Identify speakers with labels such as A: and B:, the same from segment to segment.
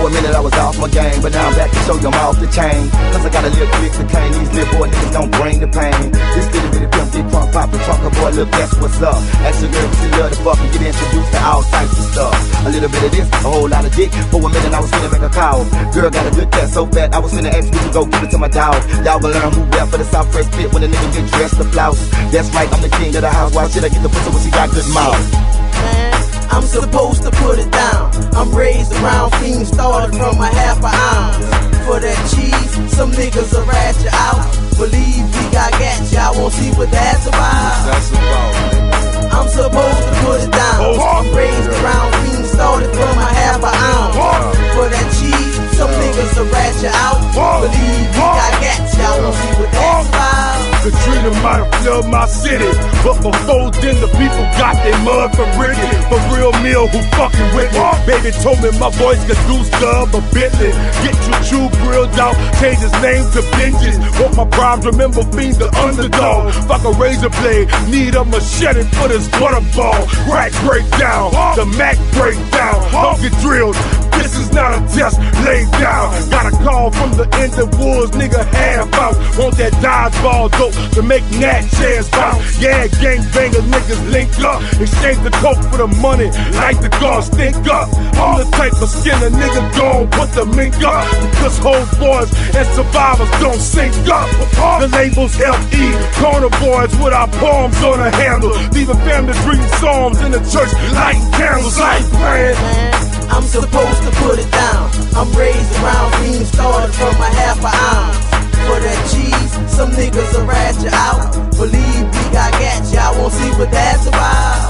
A: For a minute I was off my game, but now I'm back to show your mouth the chain. Cause I got a little click to cane. These little boy niggas don't bring the pain. This little bit of pimp, get crunk, pop the trunk, a boy, look, that's what's up. Ask your girl if she love the fuck and get introduced to all types of stuff. A little bit of this, a whole lot of dick. For a minute I was finna make a call. Girl got a good cat so fat, I was finna ask you to go give it to my dog. Y'all gonna learn who rap for the South Fresh Pit when a nigga get dressed to flouse. That's right, I'm the king of the house. Why should I get the pussy when she got good mouth?
B: I'm supposed to put it down. I'm raised around fiends, started from a half an ounce. For that cheese, some niggas will rat you out. Believe we got gas, y'all won't see what that's about. That's
C: about.
B: I'm supposed to put it down. I'm raised around fiends, started
C: Might have flooded my city, but before then the people got their mud from Ricky. The real meal who fucking with me. Baby told me my voice could do stuff a Bentley. Get your chew grilled out, change his name to Benji's. Want my primes, remember being the underdog. Fuck a razor blade, need a machete for this butterball. Rack break down, the Mac break down. Don't get drilled. This is not a test, lay down. Got a call from the end of woods, nigga half out. Want that dodgeball dope to make Nat chairs bounce. Yeah, gangbangers niggas link up. Exchange the coke for the money, like the guns think up. I'm the type of skin a nigga gon' put the mink up. Because whole boys and survivors don't sync up. The labels LE, corner boys with our palms on a handle. Leaving families reading psalms in the church, lighting candles, like
B: praying. From a half an ounce. For that cheese, some niggas will rat you out. Believe me, I got gas, y'all won't see what that's about.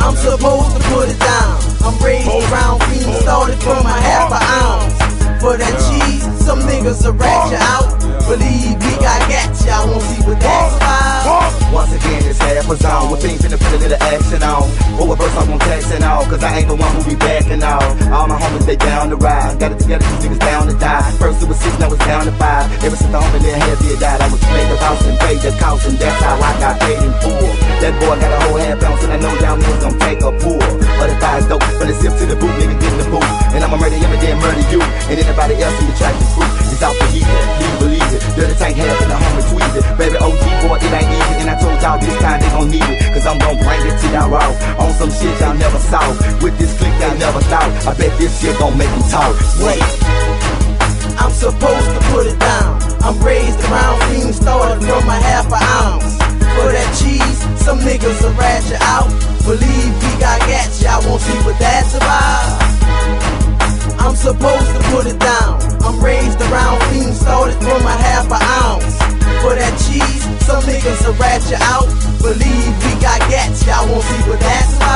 B: I'm supposed to put it down. I'm raised around fiends, started from a half an ounce. For that cheese, some niggas will rat you out. Believe me, I got gas, y'all won't see what that's about.
A: Once again, it's half a zone with things in the put a little action on. For a verse, I tax and all, cause I ain't the one who be backing all. All my homies, they down to ride. Got it together, two niggas down to die. First it was six, now it's down to five. Ever since the homie there had it died, I was made the house and paid the cost, and that's how I got paid in full. That boy got a whole half ounce, and I know y'all niggas gon' take a pull. But if I dope, from the sip to the boot, nigga get in the boot. And I'ma murder every damn murder you, and anybody else in the track crew. It's out for heat, please believe it. Dirty tank half and the homie tweeze it. Baby OG boy, it ain't easy, and I told y'all this time they gon' need it. Cause I'm gon' bring it to y'all raw. On some shit y'all south. With this click, I never thought. I bet this shit gon' make them talk. Wait.
B: I'm supposed to put it down. I'm raised around things started from a half an ounce. For that cheese, some niggas will rat you out. Believe me, I got you. I won't see what that's about. I'm supposed to put it down. I'm raised around things started from a half an ounce. For that cheese, some niggas will rat you out. Believe me, I got you. I won't see what that's about.